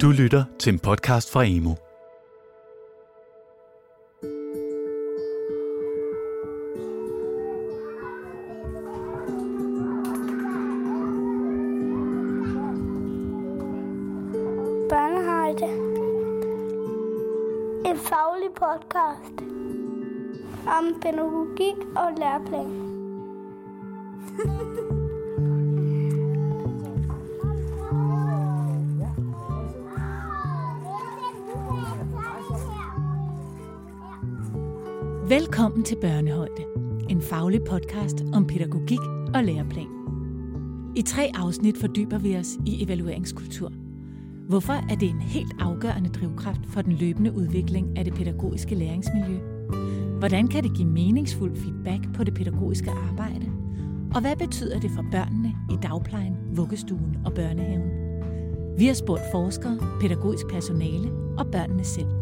Du lytter til en podcast fra Emo. Børnehøjde. En faglig podcast om pædagogik og læreplan. Velkommen til Børnehøjde, en faglig podcast om pædagogik og læreplan. I tre afsnit fordyber vi os i evalueringskultur. Hvorfor er det en helt afgørende drivkraft for den løbende udvikling af det pædagogiske læringsmiljø? Hvordan kan det give meningsfuld feedback på det pædagogiske arbejde? Og hvad betyder det for børnene i dagplejen, vuggestuen og børnehaven? Vi har spurgt forskere, pædagogisk personale og børnene selv.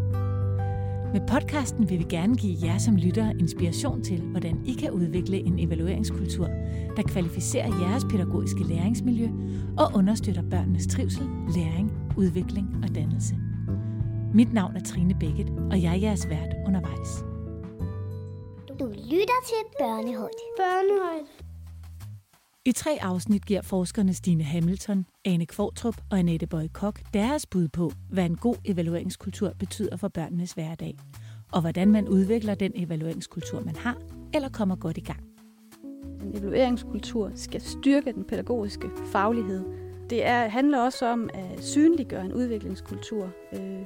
Med podcasten vil vi gerne give jer som lyttere inspiration til, hvordan I kan udvikle en evalueringskultur, der kvalificerer jeres pædagogiske læringsmiljø og understøtter børnenes trivsel, læring, udvikling og dannelse. Mit navn er Trine Bækket, og jeg er jeres vært undervejs. Du lytter til Børnehøjde. Børnehøjde. I tre afsnit giver forskerne Stine Hamilton, Ane Kvartrup og Annette Bøje Kok deres bud på, hvad en god evalueringskultur betyder for børnenes hverdag, og hvordan man udvikler den evalueringskultur, man har, eller kommer godt i gang. En evalueringskultur skal styrke den pædagogiske faglighed. Det er, handler også om at synliggøre en udviklingskultur, øh,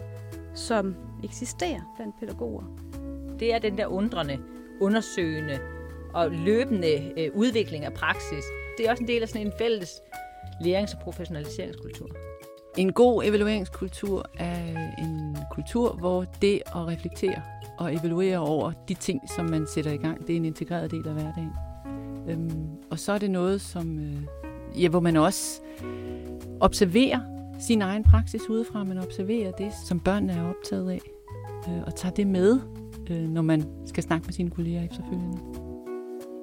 som eksisterer blandt pædagoger. Det er den der undrende, undersøgende og løbende øh, udvikling af praksis. Det er også en del af sådan en fælles lærings- og professionaliseringskultur. En god evalueringskultur er en kultur, hvor det at reflektere og evaluere over de ting, som man sætter i gang, det er en integreret del af hverdagen. Øhm, og så er det noget, som, øh, ja, hvor man også observerer sin egen praksis udefra, man observerer det, som børnene er optaget af, øh, og tager det med, øh, når man skal snakke med sine kolleger efterfølgende.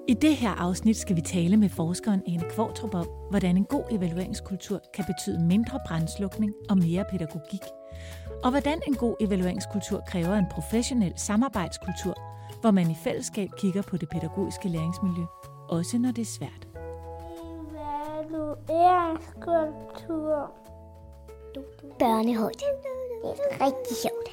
I det her afsnit skal vi tale med forskeren Anne Kvartrup om, hvordan en god evalueringskultur kan betyde mindre brændslukning og mere pædagogik. Og hvordan en god evalueringskultur kræver en professionel samarbejdskultur, hvor man i fællesskab kigger på det pædagogiske læringsmiljø, også når det er svært. Evalueringskultur. Børnehøjde. Det er rigtig sjovt.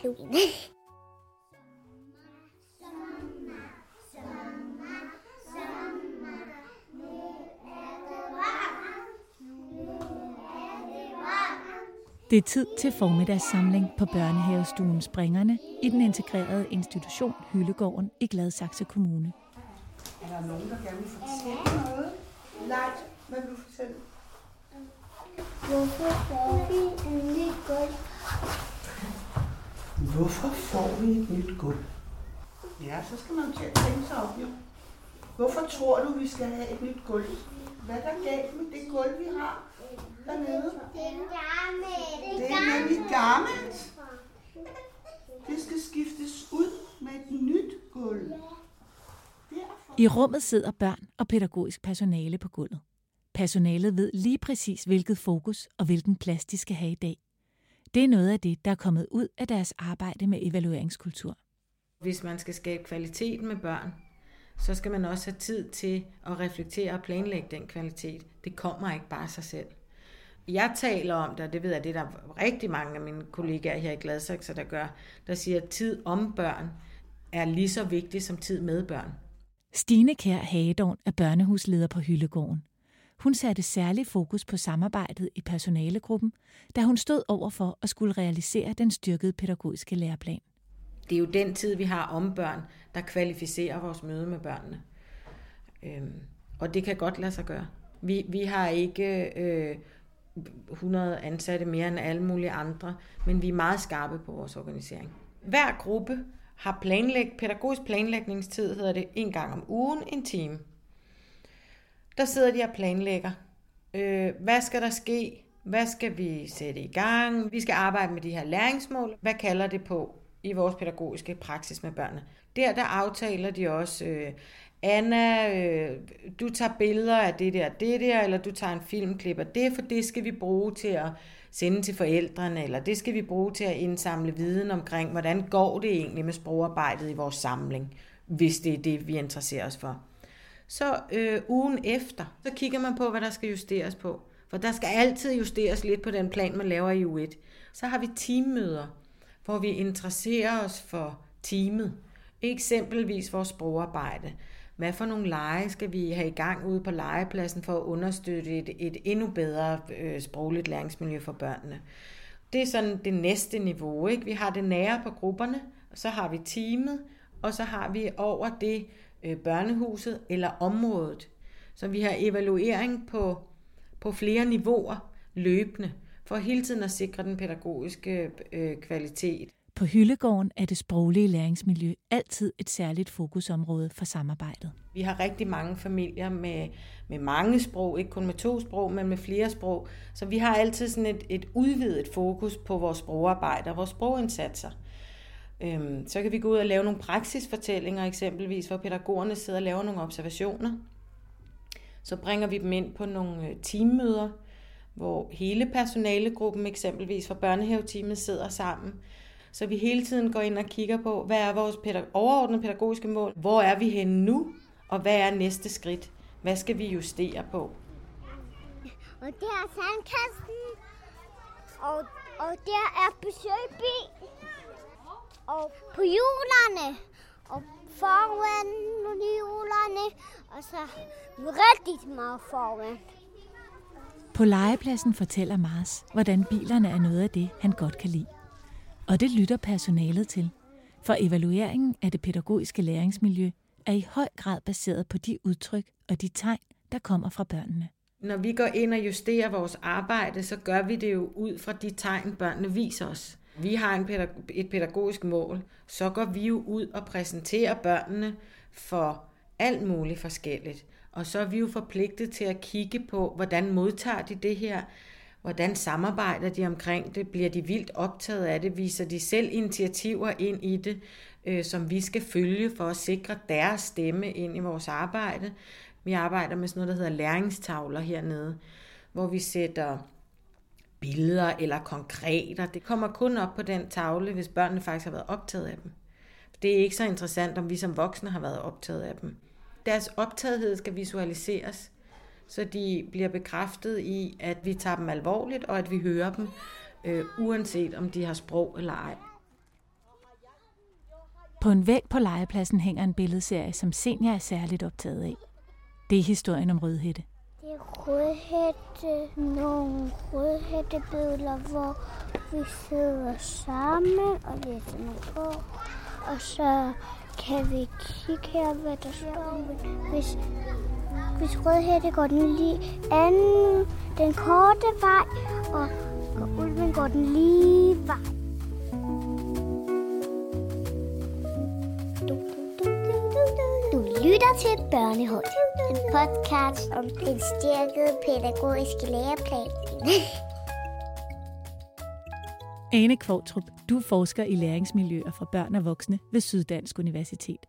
Det er tid til formiddagssamling på børnehavestuen Springerne i den integrerede institution Hyllegården i Gladsaxe Kommune. Er der nogen, der gerne vil fortælle noget? Lejt, hvad vil du fortælle? Hvorfor får vi en ny gulv? Hvorfor får vi et nyt gulv? Ja, så skal man til at tænke sig op, jo. Hvorfor tror du, vi skal have et nyt gulv? Hvad er der galt med det gulv, vi har dernede? Det er er nemlig gammelt. Det skal skiftes ud med et nyt gulv. Derfor. I rummet sidder børn og pædagogisk personale på gulvet. Personalet ved lige præcis, hvilket fokus og hvilken plads de skal have i dag. Det er noget af det, der er kommet ud af deres arbejde med evalueringskultur. Hvis man skal skabe kvalitet med børn, så skal man også have tid til at reflektere og planlægge den kvalitet. Det kommer ikke bare af sig selv. Jeg taler om det, og det ved jeg, det er der rigtig mange af mine kollegaer her i Gladsaxe, der gør, der siger, at tid om børn er lige så vigtig som tid med børn. Stine Kær Hagedorn er børnehusleder på Hyllegården. Hun satte særlig fokus på samarbejdet i personalegruppen, da hun stod over for at skulle realisere den styrkede pædagogiske læreplan. Det er jo den tid, vi har om børn, der kvalificerer vores møde med børnene. Øhm, og det kan godt lade sig gøre. Vi, vi har ikke øh, 100 ansatte mere end alle mulige andre, men vi er meget skarpe på vores organisering. Hver gruppe har planlæg, pædagogisk planlægningstid, hedder det, en gang om ugen, en time. Der sidder de og planlægger. Øh, hvad skal der ske? Hvad skal vi sætte i gang? Vi skal arbejde med de her læringsmål. Hvad kalder det på i vores pædagogiske praksis med børnene? Der, der aftaler de også, øh, Anna, øh, du tager billeder af det der, det der, eller du tager en filmklip af det, for det skal vi bruge til at sende til forældrene, eller det skal vi bruge til at indsamle viden omkring, hvordan går det egentlig med sprogarbejdet i vores samling, hvis det er det, vi interesserer os for. Så øh, ugen efter, så kigger man på, hvad der skal justeres på. For der skal altid justeres lidt på den plan, man laver i U1. Så har vi teammøder, hvor vi interesserer os for teamet. Eksempelvis vores sprogarbejde. Hvad for nogle lege skal vi have i gang ude på legepladsen for at understøtte et, et endnu bedre øh, sprogligt læringsmiljø for børnene? Det er sådan det næste niveau. Ikke? Vi har det nære på grupperne, og så har vi teamet, og så har vi over det øh, børnehuset eller området. Så vi har evaluering på, på flere niveauer løbende, for hele tiden at sikre den pædagogiske øh, kvalitet. På Hyllegården er det sproglige læringsmiljø altid et særligt fokusområde for samarbejdet. Vi har rigtig mange familier med, med mange sprog, ikke kun med to sprog, men med flere sprog. Så vi har altid sådan et, et udvidet fokus på vores sprogarbejde og vores sprogindsatser. Øhm, så kan vi gå ud og lave nogle praksisfortællinger eksempelvis, hvor pædagogerne sidder og laver nogle observationer. Så bringer vi dem ind på nogle øh, teammøder, hvor hele personalegruppen eksempelvis fra børnehaveteamet sidder sammen. Så vi hele tiden går ind og kigger på, hvad er vores pædag- overordnede pædagogiske mål? Hvor er vi henne nu? Og hvad er næste skridt? Hvad skal vi justere på? Og der er sandkasten. Og, og der er besøgbil. Og på hjulerne. Og foran hjulerne. Og så rigtig meget foran. På legepladsen fortæller Mars, hvordan bilerne er noget af det, han godt kan lide. Og det lytter personalet til. For evalueringen af det pædagogiske læringsmiljø er i høj grad baseret på de udtryk og de tegn, der kommer fra børnene. Når vi går ind og justerer vores arbejde, så gør vi det jo ud fra de tegn, børnene viser os. Vi har en pædag- et pædagogisk mål, så går vi jo ud og præsenterer børnene for alt muligt forskelligt. Og så er vi jo forpligtet til at kigge på, hvordan modtager de det her, hvordan samarbejder de omkring det, bliver de vildt optaget af det, viser de selv initiativer ind i det, øh, som vi skal følge for at sikre deres stemme ind i vores arbejde. Vi arbejder med sådan noget, der hedder læringstavler hernede, hvor vi sætter billeder eller konkreter. Det kommer kun op på den tavle, hvis børnene faktisk har været optaget af dem. Det er ikke så interessant, om vi som voksne har været optaget af dem. Deres optagethed skal visualiseres, så de bliver bekræftet i, at vi tager dem alvorligt, og at vi hører dem, øh, uanset om de har sprog eller ej. På en væg på legepladsen hænger en billedserie, som Senja er særligt optaget af. Det er historien om Rødhætte. Det er rødhætte, nogle rødhættebilleder, hvor vi sidder sammen og læser nogle på. Og så kan vi kigge her, hvad der står. Hvis, hvis rødhætte går den lige anden, den korte vej, og går ulven går den lige vej. Du lytter til Børnehøjt. En podcast om den styrkede pædagogiske læreplan. Ane Kvartrup, du forsker i læringsmiljøer for børn og voksne ved Syddansk Universitet.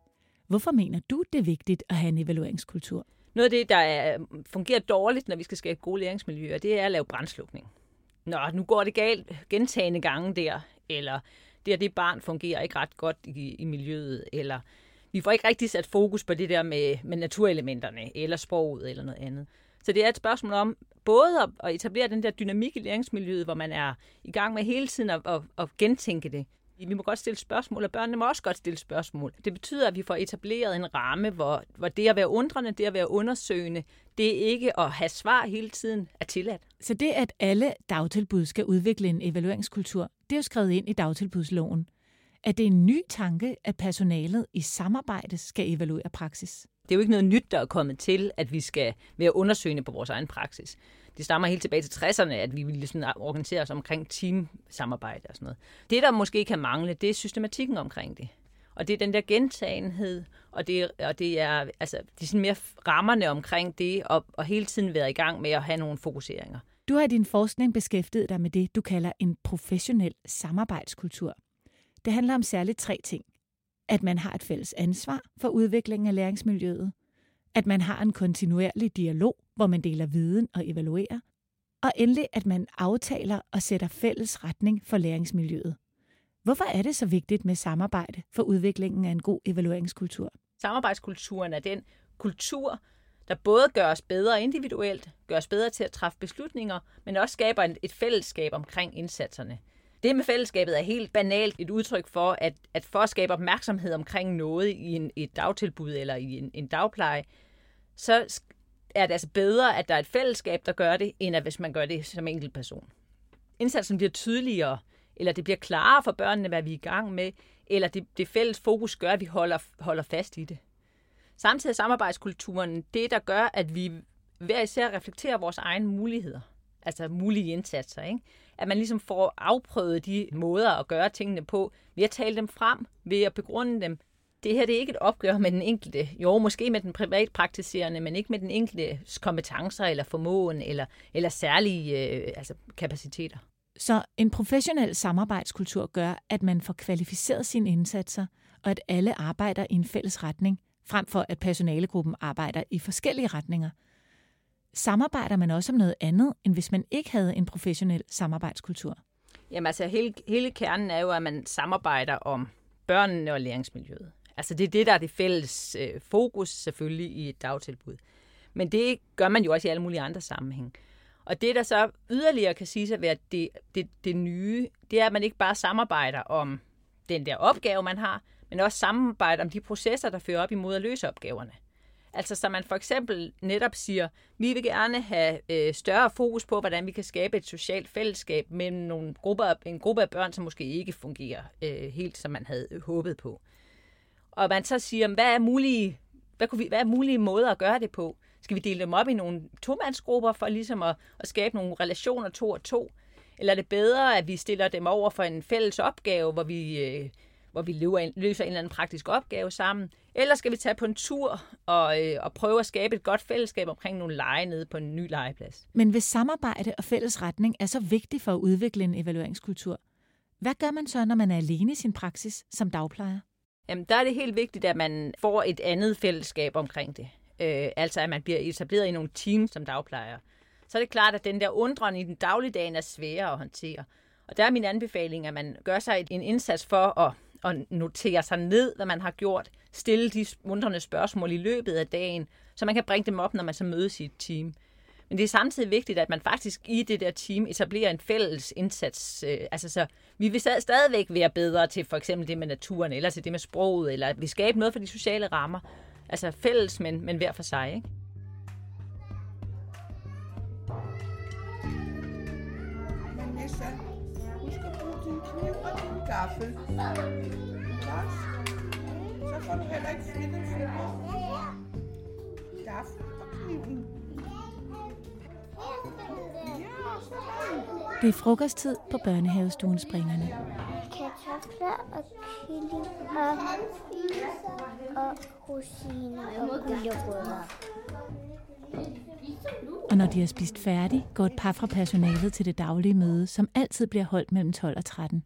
Hvorfor mener du, det er vigtigt at have en evalueringskultur? Noget af det, der er, øh, fungerer dårligt, når vi skal skabe gode læringsmiljøer, det er at lave brændslukning. Nå, nu går det galt gentagende gange der, eller det og det barn fungerer ikke ret godt i, i miljøet, eller vi får ikke rigtig sat fokus på det der med, med naturelementerne, eller sproget, eller noget andet. Så det er et spørgsmål om både at, at etablere den der dynamik i læringsmiljøet, hvor man er i gang med hele tiden at, at, at gentænke det. Vi må godt stille spørgsmål, og børnene må også godt stille spørgsmål. Det betyder, at vi får etableret en ramme, hvor, hvor det at være undrende, det at være undersøgende, det er ikke at have svar hele tiden er tilladt. Så det, at alle dagtilbud skal udvikle en evalueringskultur, det er jo skrevet ind i dagtilbudsloven. Er det en ny tanke, at personalet i samarbejde skal evaluere praksis? Det er jo ikke noget nyt, der er kommet til, at vi skal være undersøgende på vores egen praksis. Det stammer helt tilbage til 60'erne, at vi ville sådan organisere os omkring teamsamarbejde og sådan noget. Det, der måske kan mangle, det er systematikken omkring det. Og det er den der gentagenhed, og det, og det er, altså, det er sådan mere rammerne omkring det, og, og hele tiden være i gang med at have nogle fokuseringer. Du har i din forskning beskæftiget dig med det, du kalder en professionel samarbejdskultur. Det handler om særligt tre ting. At man har et fælles ansvar for udviklingen af læringsmiljøet, at man har en kontinuerlig dialog, hvor man deler viden og evaluerer, og endelig at man aftaler og sætter fælles retning for læringsmiljøet. Hvorfor er det så vigtigt med samarbejde for udviklingen af en god evalueringskultur? Samarbejdskulturen er den kultur, der både gør os bedre individuelt, gør os bedre til at træffe beslutninger, men også skaber et fællesskab omkring indsatserne. Det med fællesskabet er helt banalt et udtryk for, at, at for at skabe opmærksomhed omkring noget i en, et dagtilbud eller i en, en dagpleje, så er det altså bedre, at der er et fællesskab, der gør det, end at hvis man gør det som enkelt person. Indsatsen bliver tydeligere, eller det bliver klarere for børnene, hvad vi er i gang med, eller det, det fælles fokus gør, at vi holder, holder fast i det. Samtidig er samarbejdskulturen det, der gør, at vi hver især reflekterer vores egne muligheder. Altså mulige indsatser. Ikke? At man ligesom får afprøvet de måder at gøre tingene på, ved at tale dem frem, ved at begrunde dem. Det her det er ikke et opgør med den enkelte. Jo, måske med den privatpraktiserende, men ikke med den enkelte kompetencer eller formåen eller, eller særlige øh, altså kapaciteter. Så en professionel samarbejdskultur gør, at man får kvalificeret sine indsatser, og at alle arbejder i en fælles retning, frem for at personalegruppen arbejder i forskellige retninger. Samarbejder man også om noget andet, end hvis man ikke havde en professionel samarbejdskultur? Jamen altså, hele, hele kernen er jo, at man samarbejder om børnene og læringsmiljøet. Altså det er det, der er det fælles øh, fokus selvfølgelig i et dagtilbud. Men det gør man jo også i alle mulige andre sammenhæng. Og det, der så yderligere kan sige at være det, det, det nye, det er, at man ikke bare samarbejder om den der opgave, man har, men også samarbejder om de processer, der fører op imod at løse opgaverne. Altså så man for eksempel netop siger, vi vil gerne have øh, større fokus på, hvordan vi kan skabe et socialt fællesskab mellem nogle grupper, en gruppe af børn, som måske ikke fungerer øh, helt, som man havde øh, håbet på. Og man så siger, hvad er mulige, hvad, kunne vi, hvad er mulige måder at gøre det på? Skal vi dele dem op i nogle tomandsgrupper for ligesom at, at skabe nogle relationer to og to? Eller er det bedre, at vi stiller dem over for en fælles opgave, hvor vi øh, hvor vi løser en eller anden praktisk opgave sammen. Eller skal vi tage på en tur og, øh, og prøve at skabe et godt fællesskab omkring nogle lege nede på en ny legeplads. Men hvis samarbejde og fælles retning er så vigtigt for at udvikle en evalueringskultur, hvad gør man så, når man er alene i sin praksis som dagplejer? Jamen, der er det helt vigtigt, at man får et andet fællesskab omkring det. Øh, altså, at man bliver etableret i nogle teams som dagplejer. Så er det klart, at den der undren i den dagligdagen er sværere at håndtere. Og der er min anbefaling, at man gør sig en indsats for at at notere sig ned, hvad man har gjort, stille de undrende spørgsmål i løbet af dagen, så man kan bringe dem op, når man så mødes i et team. Men det er samtidig vigtigt, at man faktisk i det der team etablerer en fælles indsats. Øh, altså så vi vil stadigvæk være bedre til for eksempel det med naturen, eller til det med sproget, eller vi skaber noget for de sociale rammer. Altså fælles, men, men hver for sig. Ikke? Gaffel. Godt. Så får du heller ikke fedtet fingre. Gaffel og kniven. Det er frokosttid på børnehavestuen Springerne. Kartofler og kylling og, og rosiner og gulerødder. Og når de har spist færdig, går et par fra personalet til det daglige møde, som altid bliver holdt mellem 12 og 13.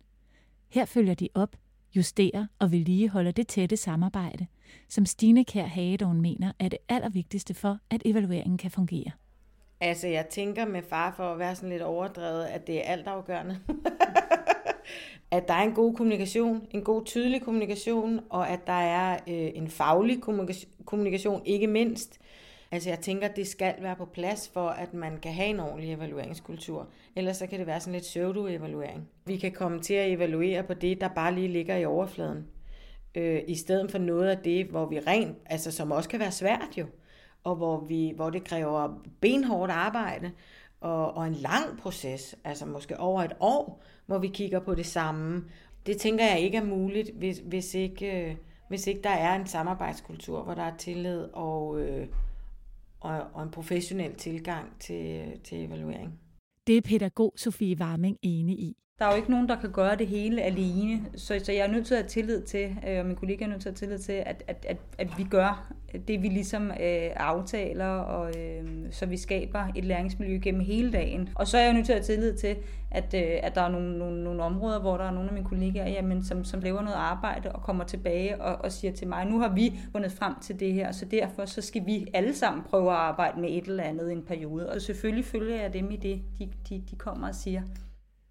Her følger de op, justerer og vedligeholder det tætte samarbejde, som Stine Kær Hagedorn mener er det allervigtigste for, at evalueringen kan fungere. Altså, jeg tænker med far for at være sådan lidt overdrevet, at det er altafgørende. at der er en god kommunikation, en god tydelig kommunikation, og at der er øh, en faglig kommunikation, ikke mindst. Altså jeg tænker, det skal være på plads for, at man kan have en ordentlig evalueringskultur. Ellers så kan det være sådan lidt pseudo-evaluering. Vi kan komme til at evaluere på det, der bare lige ligger i overfladen. Øh, I stedet for noget af det, hvor vi rent, altså som også kan være svært jo, og hvor, vi, hvor det kræver benhårdt arbejde og, og en lang proces, altså måske over et år, hvor vi kigger på det samme. Det tænker jeg ikke er muligt, hvis, hvis, ikke, øh, hvis ikke der er en samarbejdskultur, hvor der er tillid og, øh, og, og en professionel tilgang til, til evaluering. Det er pædagog Sofie Warming enig i. Der er jo ikke nogen, der kan gøre det hele alene, så, så jeg er nødt til at have tillid til, øh, og min kollega er nødt til at have tillid til, at, at, at, at vi gør det, vi ligesom øh, aftaler, og øh, så vi skaber et læringsmiljø gennem hele dagen. Og så er jeg nødt til at have tillid til, at, øh, at der er nogle, nogle, nogle områder, hvor der er nogle af mine kollegaer, jamen, som, som laver noget arbejde og kommer tilbage og, og siger til mig, nu har vi vundet frem til det her, så derfor så skal vi alle sammen prøve at arbejde med et eller andet i en periode. Og selvfølgelig følger jeg dem i det, de, de, de kommer og siger.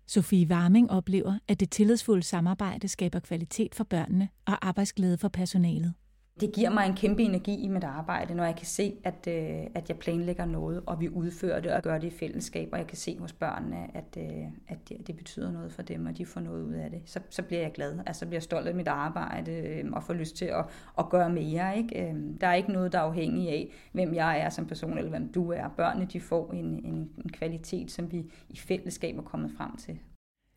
Sofie Warming oplever, at det tillidsfulde samarbejde skaber kvalitet for børnene og arbejdsglæde for personalet. Det giver mig en kæmpe energi i mit arbejde, når jeg kan se, at, øh, at jeg planlægger noget, og vi udfører det og gør det i fællesskab, og jeg kan se hos børnene, at, øh, at det, det betyder noget for dem, og de får noget ud af det. Så, så bliver jeg glad. Altså bliver stolt af mit arbejde øh, og får lyst til at, at gøre mere. Ikke? Øhm, der er ikke noget, der er afhængig af, hvem jeg er som person, eller hvem du er. Børnene de får en, en, en kvalitet, som vi i fællesskab er kommet frem til.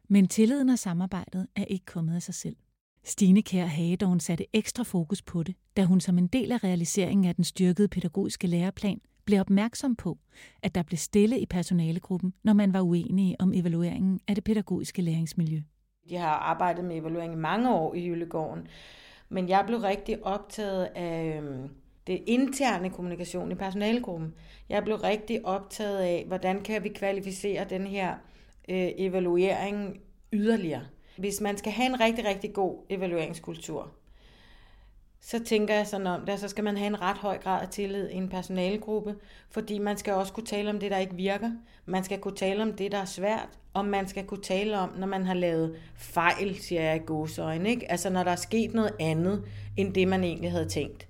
Men tilliden og samarbejdet er ikke kommet af sig selv. Stine Kær Hagedorn satte ekstra fokus på det, da hun som en del af realiseringen af den styrkede pædagogiske læreplan blev opmærksom på, at der blev stille i personalegruppen, når man var uenige om evalueringen af det pædagogiske læringsmiljø. Jeg har arbejdet med evaluering i mange år i Jyllegården, men jeg blev rigtig optaget af øhm, det interne kommunikation i personalegruppen. Jeg blev rigtig optaget af, hvordan kan vi kvalificere den her øh, evaluering yderligere. Hvis man skal have en rigtig, rigtig god evalueringskultur, så tænker jeg sådan om det, så skal man have en ret høj grad af tillid i en personalegruppe, fordi man skal også kunne tale om det, der ikke virker. Man skal kunne tale om det, der er svært, og man skal kunne tale om, når man har lavet fejl, siger jeg i godsøjne, ikke? Altså når der er sket noget andet, end det man egentlig havde tænkt.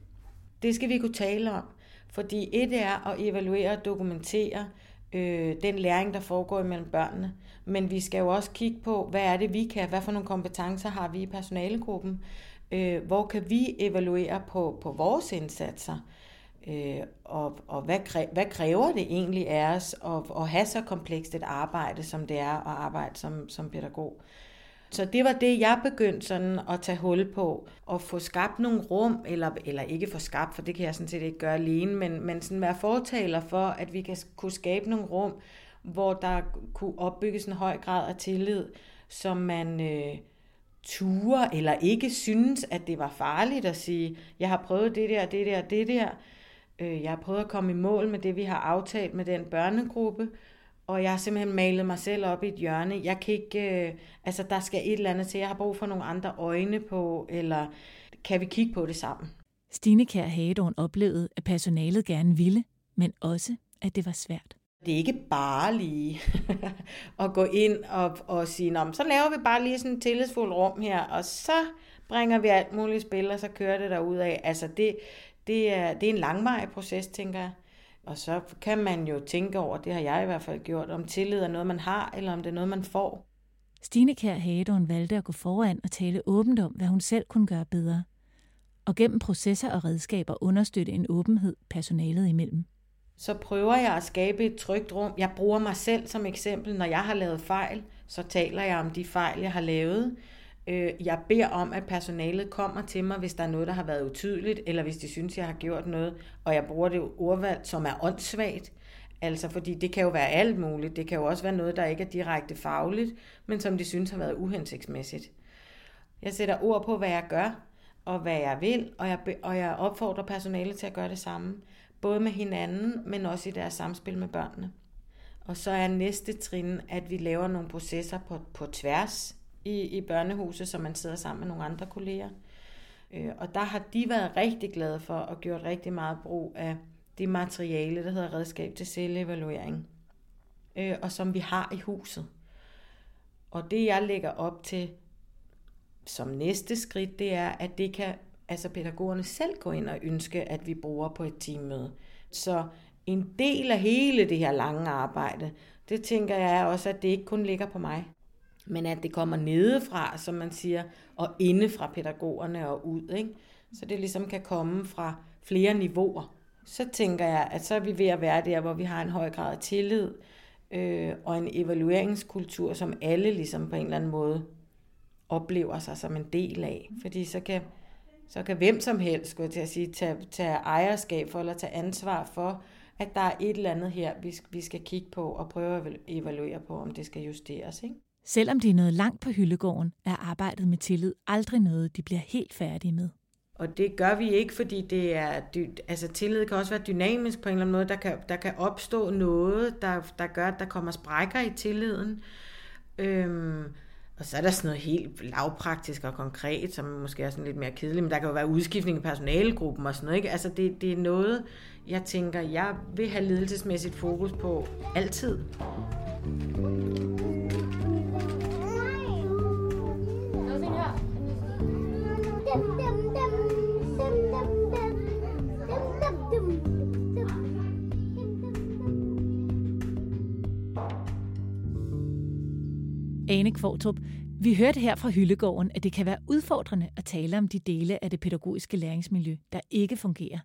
Det skal vi kunne tale om, fordi et er at evaluere og dokumentere øh, den læring, der foregår imellem børnene, men vi skal jo også kigge på, hvad er det, vi kan, hvad for nogle kompetencer har vi i personalegruppen, øh, hvor kan vi evaluere på, på vores indsatser, øh, og, og hvad, kræ, hvad kræver det egentlig af os at, at have så komplekst et arbejde, som det er at arbejde som, som pædagog. Så det var det, jeg begyndte sådan at tage hul på, og få skabt nogle rum, eller, eller ikke få skabt, for det kan jeg sådan set ikke gøre alene, men, men sådan være fortaler for, at vi kan kunne skabe nogle rum, hvor der kunne opbygges en høj grad af tillid, som man øh, ture eller ikke synes, at det var farligt at sige, jeg har prøvet det der, det der, det der. Øh, jeg har prøvet at komme i mål med det, vi har aftalt med den børnegruppe, og jeg har simpelthen malet mig selv op i et hjørne. Jeg kan ikke, øh, altså der skal et eller andet til, jeg har brug for nogle andre øjne på, eller kan vi kigge på det sammen? Stine Kær Hagedorn oplevede, at personalet gerne ville, men også, at det var svært. Det er ikke bare lige at gå ind og, og sige, så laver vi bare lige sådan et tillidsfuldt rum her, og så bringer vi alt muligt spil, og så kører det derud af. Altså det, det, er, det er en langvarig proces, tænker jeg. Og så kan man jo tænke over, det har jeg i hvert fald gjort, om tillid er noget, man har, eller om det er noget, man får. Stine Kær Hagedorn valgte at gå foran og tale åbent om, hvad hun selv kunne gøre bedre. Og gennem processer og redskaber understøtte en åbenhed personalet imellem så prøver jeg at skabe et trygt rum. Jeg bruger mig selv som eksempel. Når jeg har lavet fejl, så taler jeg om de fejl, jeg har lavet. Øh, jeg beder om, at personalet kommer til mig, hvis der er noget, der har været utydeligt, eller hvis de synes, jeg har gjort noget, og jeg bruger det ordvalg, som er åndssvagt. Altså, fordi det kan jo være alt muligt. Det kan jo også være noget, der ikke er direkte fagligt, men som de synes har været uhensigtsmæssigt. Jeg sætter ord på, hvad jeg gør, og hvad jeg vil, og jeg, og jeg opfordrer personalet til at gøre det samme både med hinanden, men også i deres samspil med børnene. Og så er næste trin, at vi laver nogle processer på, på tværs i, i børnehuset, som man sidder sammen med nogle andre kolleger. Øh, og der har de været rigtig glade for og gjort rigtig meget brug af det materiale, der hedder redskab til selvevaluering, øh, og som vi har i huset. Og det jeg lægger op til som næste skridt, det er, at det kan altså pædagogerne selv gå ind og ønske, at vi bruger på et teammøde. Så en del af hele det her lange arbejde, det tænker jeg også, at det ikke kun ligger på mig, men at det kommer nedefra, som man siger, og inde fra pædagogerne og ud. Ikke? Så det ligesom kan komme fra flere niveauer. Så tænker jeg, at så er vi ved at være der, hvor vi har en høj grad af tillid, øh, og en evalueringskultur, som alle ligesom på en eller anden måde oplever sig som en del af. Fordi så kan så kan hvem som helst, skulle jeg til at sige, tage, tage ejerskab for, eller tage ansvar for, at der er et eller andet her, vi, vi skal kigge på og prøve at evaluere på, om det skal justeres. Ikke? Selvom de er nået langt på hyldegården, er arbejdet med tillid aldrig noget, de bliver helt færdige med. Og det gør vi ikke, fordi det er, altså tillid kan også være dynamisk på en eller anden måde. Der kan, der kan opstå noget, der, der gør, at der kommer sprækker i tilliden. Øhm, og så er der sådan noget helt lavpraktisk og konkret, som måske er sådan lidt mere kedeligt, men der kan jo være udskiftning i personalegruppen og sådan noget. Ikke? Altså det, det er noget, jeg tænker, jeg vil have ledelsesmæssigt fokus på altid. Ane Kvartrup, vi hørte her fra Hyllegården, at det kan være udfordrende at tale om de dele af det pædagogiske læringsmiljø, der ikke fungerer.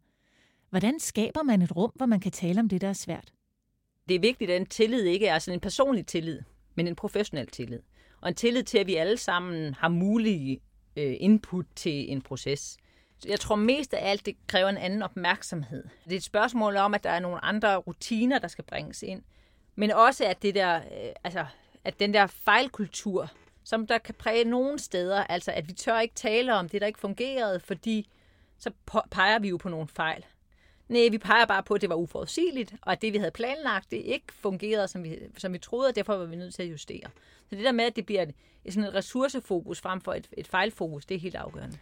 Hvordan skaber man et rum, hvor man kan tale om det, der er svært? Det er vigtigt, at en tillid ikke er sådan en personlig tillid, men en professionel tillid. Og en tillid til, at vi alle sammen har mulige øh, input til en proces. Jeg tror mest af alt, det kræver en anden opmærksomhed. Det er et spørgsmål om, at der er nogle andre rutiner, der skal bringes ind. Men også, at det der, øh, altså, at den der fejlkultur, som der kan præge nogle steder, altså at vi tør ikke tale om det, der ikke fungerede, fordi så peger vi jo på nogle fejl. Nej, vi peger bare på, at det var uforudsigeligt, og at det, vi havde planlagt, det ikke fungerede, som vi, som vi troede, og derfor var vi nødt til at justere. Så det der med, at det bliver et, sådan et ressourcefokus frem for et, et fejlfokus, det er helt afgørende.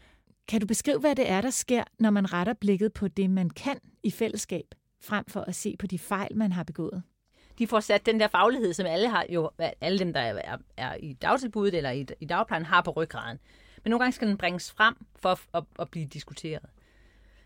Kan du beskrive, hvad det er, der sker, når man retter blikket på det, man kan i fællesskab, frem for at se på de fejl, man har begået? de får sat den der faglighed, som alle har, jo, alle dem, der er, er i dagtilbuddet eller i, i dagplejen, har på ryggraden. Men nogle gange skal den bringes frem for at, at, at blive diskuteret.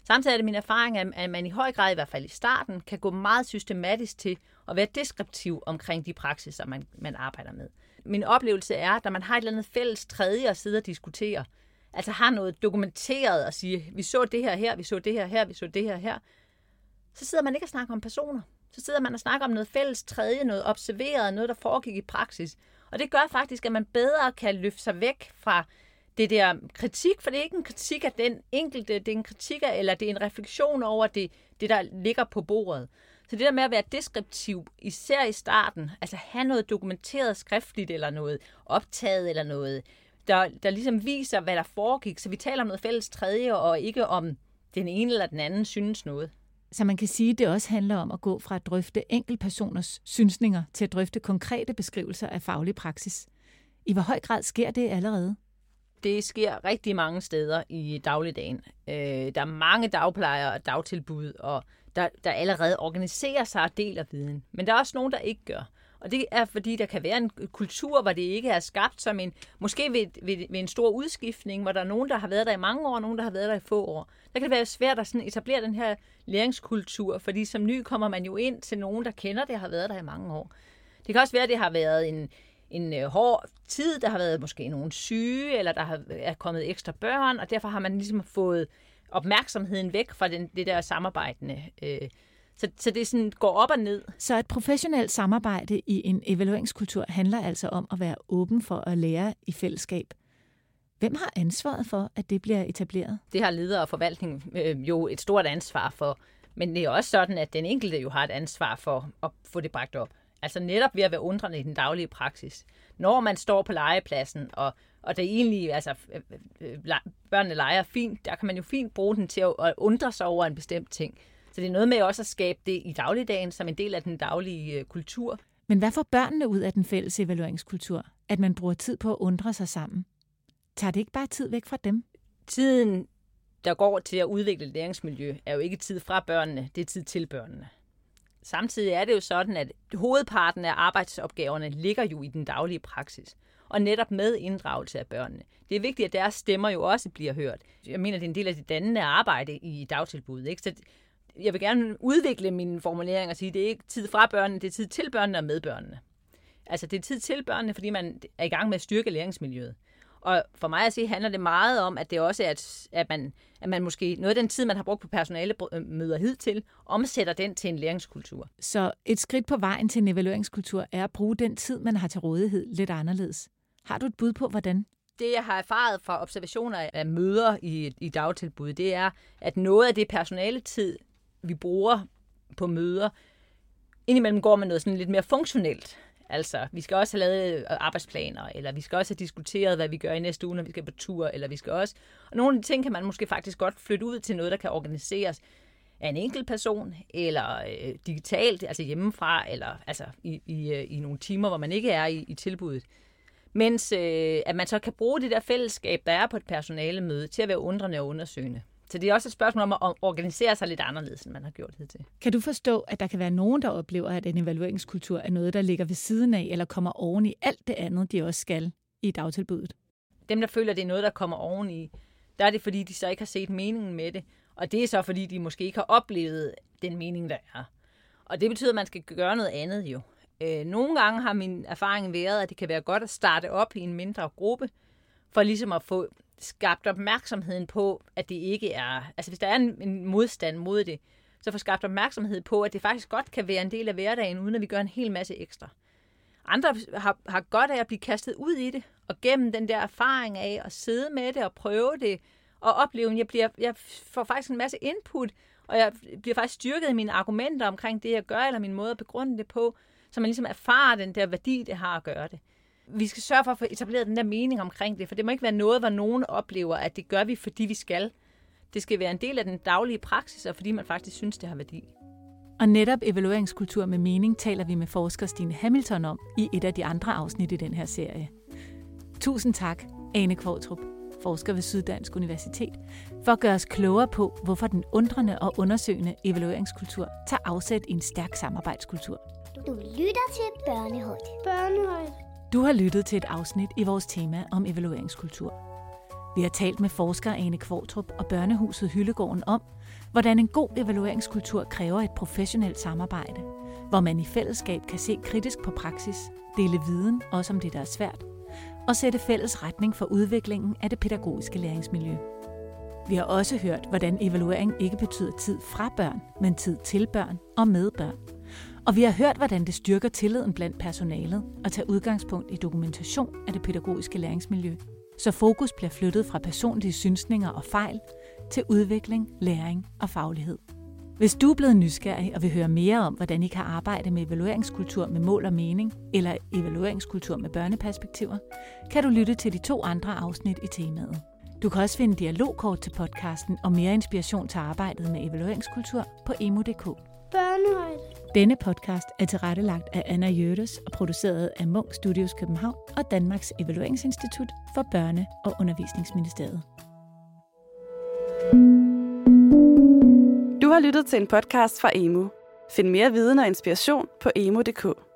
Samtidig er det min erfaring, at man i høj grad, i hvert fald i starten, kan gå meget systematisk til at være deskriptiv omkring de praksiser, man, man arbejder med. Min oplevelse er, at når man har et eller andet fælles tredje at sidde og diskutere, altså har noget dokumenteret og sige, vi så det her her, vi så det her her, vi så det her her, så sidder man ikke og snakker om personer. Så sidder man og snakker om noget fælles tredje, noget observeret, noget, der foregik i praksis. Og det gør faktisk, at man bedre kan løfte sig væk fra det der kritik, for det er ikke en kritik af den enkelte, det er en kritik af, eller det er en refleksion over det, det der ligger på bordet. Så det der med at være deskriptiv, især i starten, altså have noget dokumenteret skriftligt, eller noget optaget, eller noget, der, der ligesom viser, hvad der foregik. Så vi taler om noget fælles tredje, og ikke om den ene eller den anden synes noget. Så man kan sige, at det også handler om at gå fra at drøfte enkeltpersoners synsninger til at drøfte konkrete beskrivelser af faglig praksis. I hvor høj grad sker det allerede? Det sker rigtig mange steder i dagligdagen. Øh, der er mange dagplejere og dagtilbud, og der, der allerede organiserer sig og deler viden. Men der er også nogen, der ikke gør. Og det er, fordi der kan være en kultur, hvor det ikke er skabt som en, måske ved, ved, ved en stor udskiftning, hvor der er nogen, der har været der i mange år, og nogen, der har været der i få år. Der kan det være svært at sådan etablere den her læringskultur, fordi som ny kommer man jo ind til nogen, der kender det og har været der i mange år. Det kan også være, at det har været en, en øh, hård tid, der har været måske nogen syge, eller der har, er kommet ekstra børn, og derfor har man ligesom fået opmærksomheden væk fra den, det der samarbejdende øh, så, så det sådan går op og ned. Så et professionelt samarbejde i en evalueringskultur handler altså om at være åben for at lære i fællesskab. Hvem har ansvaret for, at det bliver etableret? Det har ledere og forvaltning øh, jo et stort ansvar for. Men det er også sådan, at den enkelte jo har et ansvar for at få det bragt op. Altså netop ved at være undrende i den daglige praksis. Når man står på legepladsen, og, og det egentlig, altså øh, øh, børnene leger fint, der kan man jo fint bruge den til at, undre sig over en bestemt ting. Så det er noget med også at skabe det i dagligdagen som en del af den daglige øh, kultur. Men hvad får børnene ud af den fælles evalueringskultur? At man bruger tid på at undre sig sammen? Tager det ikke bare tid væk fra dem? Tiden, der går til at udvikle et læringsmiljø, er jo ikke tid fra børnene, det er tid til børnene. Samtidig er det jo sådan, at hovedparten af arbejdsopgaverne ligger jo i den daglige praksis og netop med inddragelse af børnene. Det er vigtigt, at deres stemmer jo også bliver hørt. Jeg mener, det er en del af det dannende arbejde i dagtilbuddet. Ikke? Så jeg vil gerne udvikle min formulering og sige, at det er ikke tid fra børnene, det er tid til børnene og med børnene. Altså det er tid til børnene, fordi man er i gang med at styrke læringsmiljøet. Og for mig at se, handler det meget om, at det også er, at, at, man, at man måske noget af den tid, man har brugt på personalemøder hidtil, omsætter den til en læringskultur. Så et skridt på vejen til en evalueringskultur er at bruge den tid, man har til rådighed lidt anderledes. Har du et bud på, hvordan? Det, jeg har erfaret fra observationer af møder i, i dagtilbud, det er, at noget af det personaletid, vi bruger på møder, indimellem går man noget sådan lidt mere funktionelt. Altså, vi skal også have lavet øh, arbejdsplaner, eller vi skal også have diskuteret, hvad vi gør i næste uge, når vi skal på tur, eller vi skal også... Og nogle af de ting kan man måske faktisk godt flytte ud til noget, der kan organiseres af en enkelt person, eller øh, digitalt, altså hjemmefra, eller altså i, i, øh, i nogle timer, hvor man ikke er i, i tilbuddet. Mens øh, at man så kan bruge det der fællesskab, der er på et personalemøde, til at være undrende og undersøgende. Så det er også et spørgsmål om at organisere sig lidt anderledes, end man har gjort hidtil. Kan du forstå, at der kan være nogen, der oplever, at en evalueringskultur er noget, der ligger ved siden af, eller kommer oven i alt det andet, de også skal i dagtilbuddet? Dem, der føler, at det er noget, der kommer oveni, der er det, fordi de så ikke har set meningen med det. Og det er så, fordi de måske ikke har oplevet den mening, der er. Og det betyder, at man skal gøre noget andet jo. Øh, nogle gange har min erfaring været, at det kan være godt at starte op i en mindre gruppe, for ligesom at få skabt opmærksomheden på, at det ikke er... Altså hvis der er en, en modstand mod det, så få skabt opmærksomhed på, at det faktisk godt kan være en del af hverdagen, uden at vi gør en hel masse ekstra. Andre har, har godt af at blive kastet ud i det, og gennem den der erfaring af at sidde med det og prøve det, og opleve, at jeg, bliver, jeg får faktisk en masse input, og jeg bliver faktisk styrket i mine argumenter omkring det, jeg gør, eller min måde at begrunde det på, så man ligesom erfarer den der værdi, det har at gøre det. Vi skal sørge for at få etableret den der mening omkring det, for det må ikke være noget, hvor nogen oplever, at det gør vi, fordi vi skal. Det skal være en del af den daglige praksis, og fordi man faktisk synes, det har værdi. Og netop evalueringskultur med mening taler vi med forsker Stine Hamilton om i et af de andre afsnit i den her serie. Tusind tak, Ane Kvartrup, forsker ved Syddansk Universitet, for at gøre os klogere på, hvorfor den undrende og undersøgende evalueringskultur tager afsæt i en stærk samarbejdskultur. Du lytter til Børnehøjde. Børnehøjde. Du har lyttet til et afsnit i vores tema om evalueringskultur. Vi har talt med forsker Ane Kvartrup og Børnehuset Hyllegården om, hvordan en god evalueringskultur kræver et professionelt samarbejde, hvor man i fællesskab kan se kritisk på praksis, dele viden, også om det, der er svært, og sætte fælles retning for udviklingen af det pædagogiske læringsmiljø. Vi har også hørt, hvordan evaluering ikke betyder tid fra børn, men tid til børn og med børn. Og vi har hørt, hvordan det styrker tilliden blandt personalet at tage udgangspunkt i dokumentation af det pædagogiske læringsmiljø, så fokus bliver flyttet fra personlige synsninger og fejl til udvikling, læring og faglighed. Hvis du er blevet nysgerrig og vil høre mere om, hvordan I kan arbejde med evalueringskultur med mål og mening, eller evalueringskultur med børneperspektiver, kan du lytte til de to andre afsnit i temaet. Du kan også finde dialogkort til podcasten og mere inspiration til arbejdet med evalueringskultur på emo.dk. Børnehøjde. Denne podcast er tilrettelagt af Anna Jørdes og produceret af Munk Studios København og Danmarks Evalueringsinstitut for Børne- og Undervisningsministeriet. Du har lyttet til en podcast fra EMU. Find mere viden og inspiration på emo.dk.